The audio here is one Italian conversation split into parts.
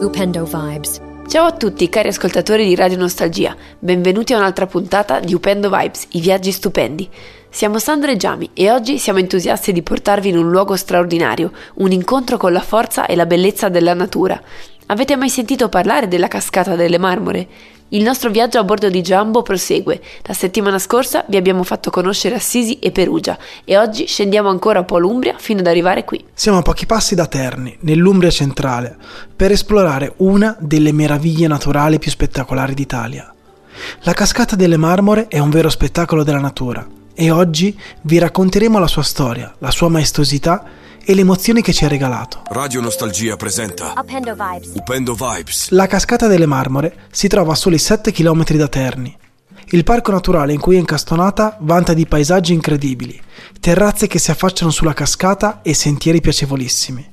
Upendo Vibes. Ciao a tutti cari ascoltatori di Radio Nostalgia, benvenuti a un'altra puntata di Upendo Vibes, i viaggi stupendi. Siamo Sandra e Giami e oggi siamo entusiasti di portarvi in un luogo straordinario, un incontro con la forza e la bellezza della natura. Avete mai sentito parlare della cascata delle marmore? Il nostro viaggio a bordo di Jumbo prosegue. La settimana scorsa vi abbiamo fatto conoscere Assisi e Perugia e oggi scendiamo ancora un po' l'Umbria fino ad arrivare qui. Siamo a pochi passi da Terni, nell'Umbria centrale, per esplorare una delle meraviglie naturali più spettacolari d'Italia. La cascata delle Marmore è un vero spettacolo della natura e oggi vi racconteremo la sua storia, la sua maestosità e le emozioni che ci ha regalato. Radio Nostalgia presenta Upendo Vibes. Upendo Vibes. La cascata delle Marmore si trova a soli 7 km da Terni. Il parco naturale in cui è incastonata vanta di paesaggi incredibili, terrazze che si affacciano sulla cascata e sentieri piacevolissimi.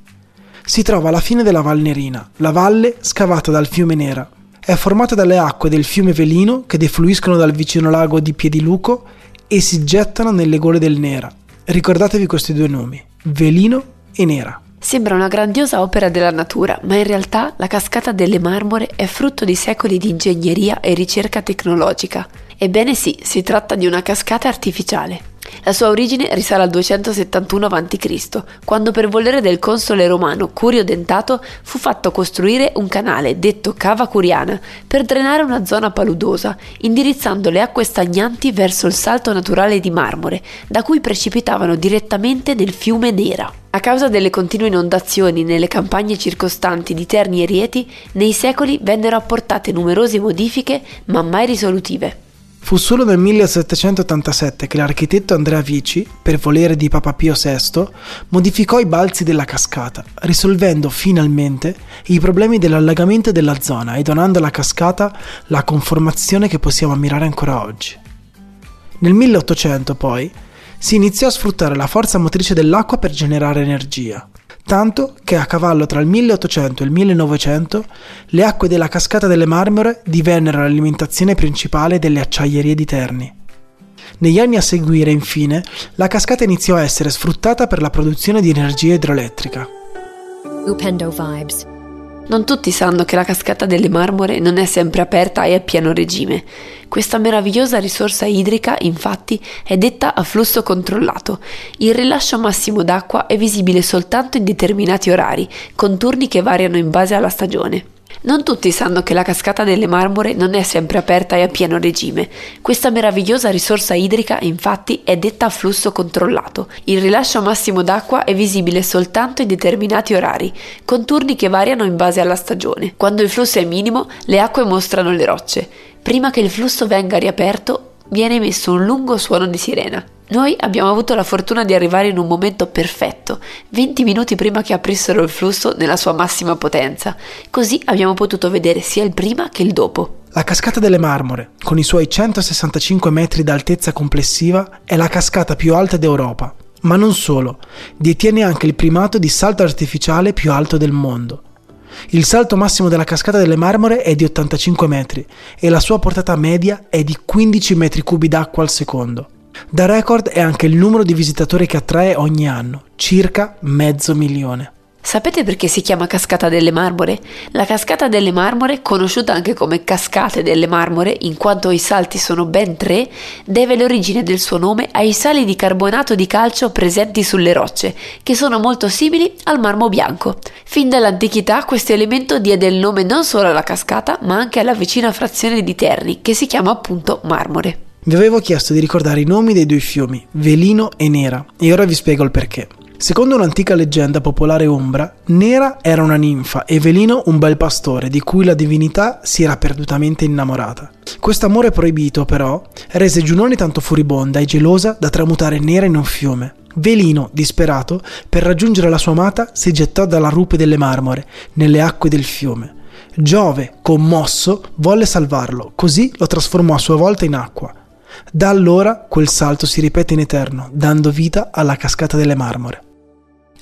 Si trova alla fine della Val Nerina, la valle scavata dal fiume Nera. È formata dalle acque del fiume Velino che defluiscono dal vicino lago di Piediluco e si gettano nelle gole del Nera. Ricordatevi questi due nomi, Velino e Nera. Sembra una grandiosa opera della natura, ma in realtà la cascata delle marmore è frutto di secoli di ingegneria e ricerca tecnologica. Ebbene sì, si tratta di una cascata artificiale. La sua origine risale al 271 a.C., quando per volere del console romano Curio Dentato fu fatto costruire un canale detto Cava Curiana per drenare una zona paludosa, indirizzando le acque stagnanti verso il salto naturale di marmore, da cui precipitavano direttamente nel fiume Nera. A causa delle continue inondazioni nelle campagne circostanti di Terni e Rieti, nei secoli vennero apportate numerose modifiche, ma mai risolutive. Fu solo nel 1787 che l'architetto Andrea Vici, per volere di Papa Pio VI, modificò i balzi della cascata, risolvendo finalmente i problemi dell'allagamento della zona e donando alla cascata la conformazione che possiamo ammirare ancora oggi. Nel 1800 poi si iniziò a sfruttare la forza motrice dell'acqua per generare energia, tanto che a cavallo tra il 1800 e il 1900 le acque della cascata delle Marmore divennero l'alimentazione principale delle acciaierie di Terni. Negli anni a seguire, infine, la cascata iniziò a essere sfruttata per la produzione di energia idroelettrica. Upendo Vibes. Non tutti sanno che la cascata delle Marmore non è sempre aperta e a pieno regime. Questa meravigliosa risorsa idrica, infatti, è detta a flusso controllato. Il rilascio massimo d'acqua è visibile soltanto in determinati orari, con turni che variano in base alla stagione. Non tutti sanno che la cascata delle Marmore non è sempre aperta e a pieno regime. Questa meravigliosa risorsa idrica, infatti, è detta a flusso controllato. Il rilascio massimo d'acqua è visibile soltanto in determinati orari, con turni che variano in base alla stagione. Quando il flusso è minimo, le acque mostrano le rocce. Prima che il flusso venga riaperto, viene emesso un lungo suono di sirena. Noi abbiamo avuto la fortuna di arrivare in un momento perfetto, 20 minuti prima che aprissero il flusso nella sua massima potenza. Così abbiamo potuto vedere sia il prima che il dopo. La cascata delle Marmore, con i suoi 165 metri d'altezza complessiva, è la cascata più alta d'Europa. Ma non solo, detiene anche il primato di salto artificiale più alto del mondo. Il salto massimo della cascata delle Marmore è di 85 metri e la sua portata media è di 15 metri cubi d'acqua al secondo. Da record è anche il numero di visitatori che attrae ogni anno, circa mezzo milione. Sapete perché si chiama Cascata delle Marmore? La Cascata delle Marmore, conosciuta anche come Cascate delle Marmore, in quanto i salti sono ben tre, deve l'origine del suo nome ai sali di carbonato di calcio presenti sulle rocce, che sono molto simili al marmo bianco. Fin dall'antichità questo elemento diede il nome non solo alla cascata, ma anche alla vicina frazione di Terni, che si chiama appunto Marmore. Vi avevo chiesto di ricordare i nomi dei due fiumi, Velino e Nera, e ora vi spiego il perché. Secondo un'antica leggenda popolare ombra, Nera era una ninfa e Velino un bel pastore di cui la divinità si era perdutamente innamorata. Questo amore proibito, però, rese Giunone tanto furibonda e gelosa da tramutare Nera in un fiume. Velino, disperato, per raggiungere la sua amata, si gettò dalla rupe delle marmore, nelle acque del fiume. Giove, commosso, volle salvarlo, così lo trasformò a sua volta in acqua. Da allora quel salto si ripete in eterno, dando vita alla cascata delle marmore.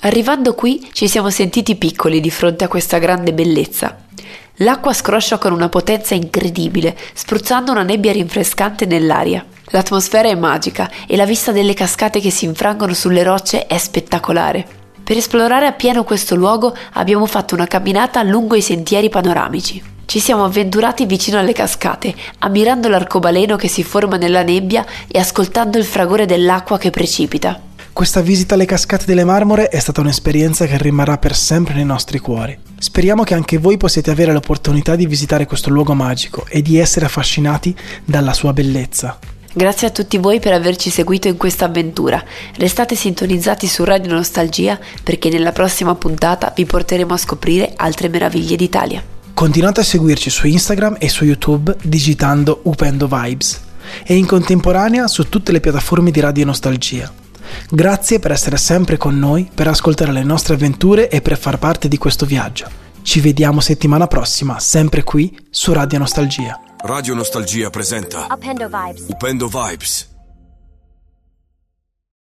Arrivando qui ci siamo sentiti piccoli di fronte a questa grande bellezza. L'acqua scroscia con una potenza incredibile, spruzzando una nebbia rinfrescante nell'aria. L'atmosfera è magica e la vista delle cascate che si infrangono sulle rocce è spettacolare. Per esplorare appieno questo luogo abbiamo fatto una camminata lungo i sentieri panoramici. Ci siamo avventurati vicino alle cascate, ammirando l'arcobaleno che si forma nella nebbia e ascoltando il fragore dell'acqua che precipita. Questa visita alle cascate delle Marmore è stata un'esperienza che rimarrà per sempre nei nostri cuori. Speriamo che anche voi possiate avere l'opportunità di visitare questo luogo magico e di essere affascinati dalla sua bellezza. Grazie a tutti voi per averci seguito in questa avventura. Restate sintonizzati su Radio Nostalgia perché nella prossima puntata vi porteremo a scoprire altre meraviglie d'Italia. Continuate a seguirci su Instagram e su YouTube digitando Upendo Vibes e in contemporanea su tutte le piattaforme di Radio Nostalgia. Grazie per essere sempre con noi, per ascoltare le nostre avventure e per far parte di questo viaggio. Ci vediamo settimana prossima, sempre qui su Radio Nostalgia. Radio Nostalgia presenta Upendo Vibes. Upendo Vibes.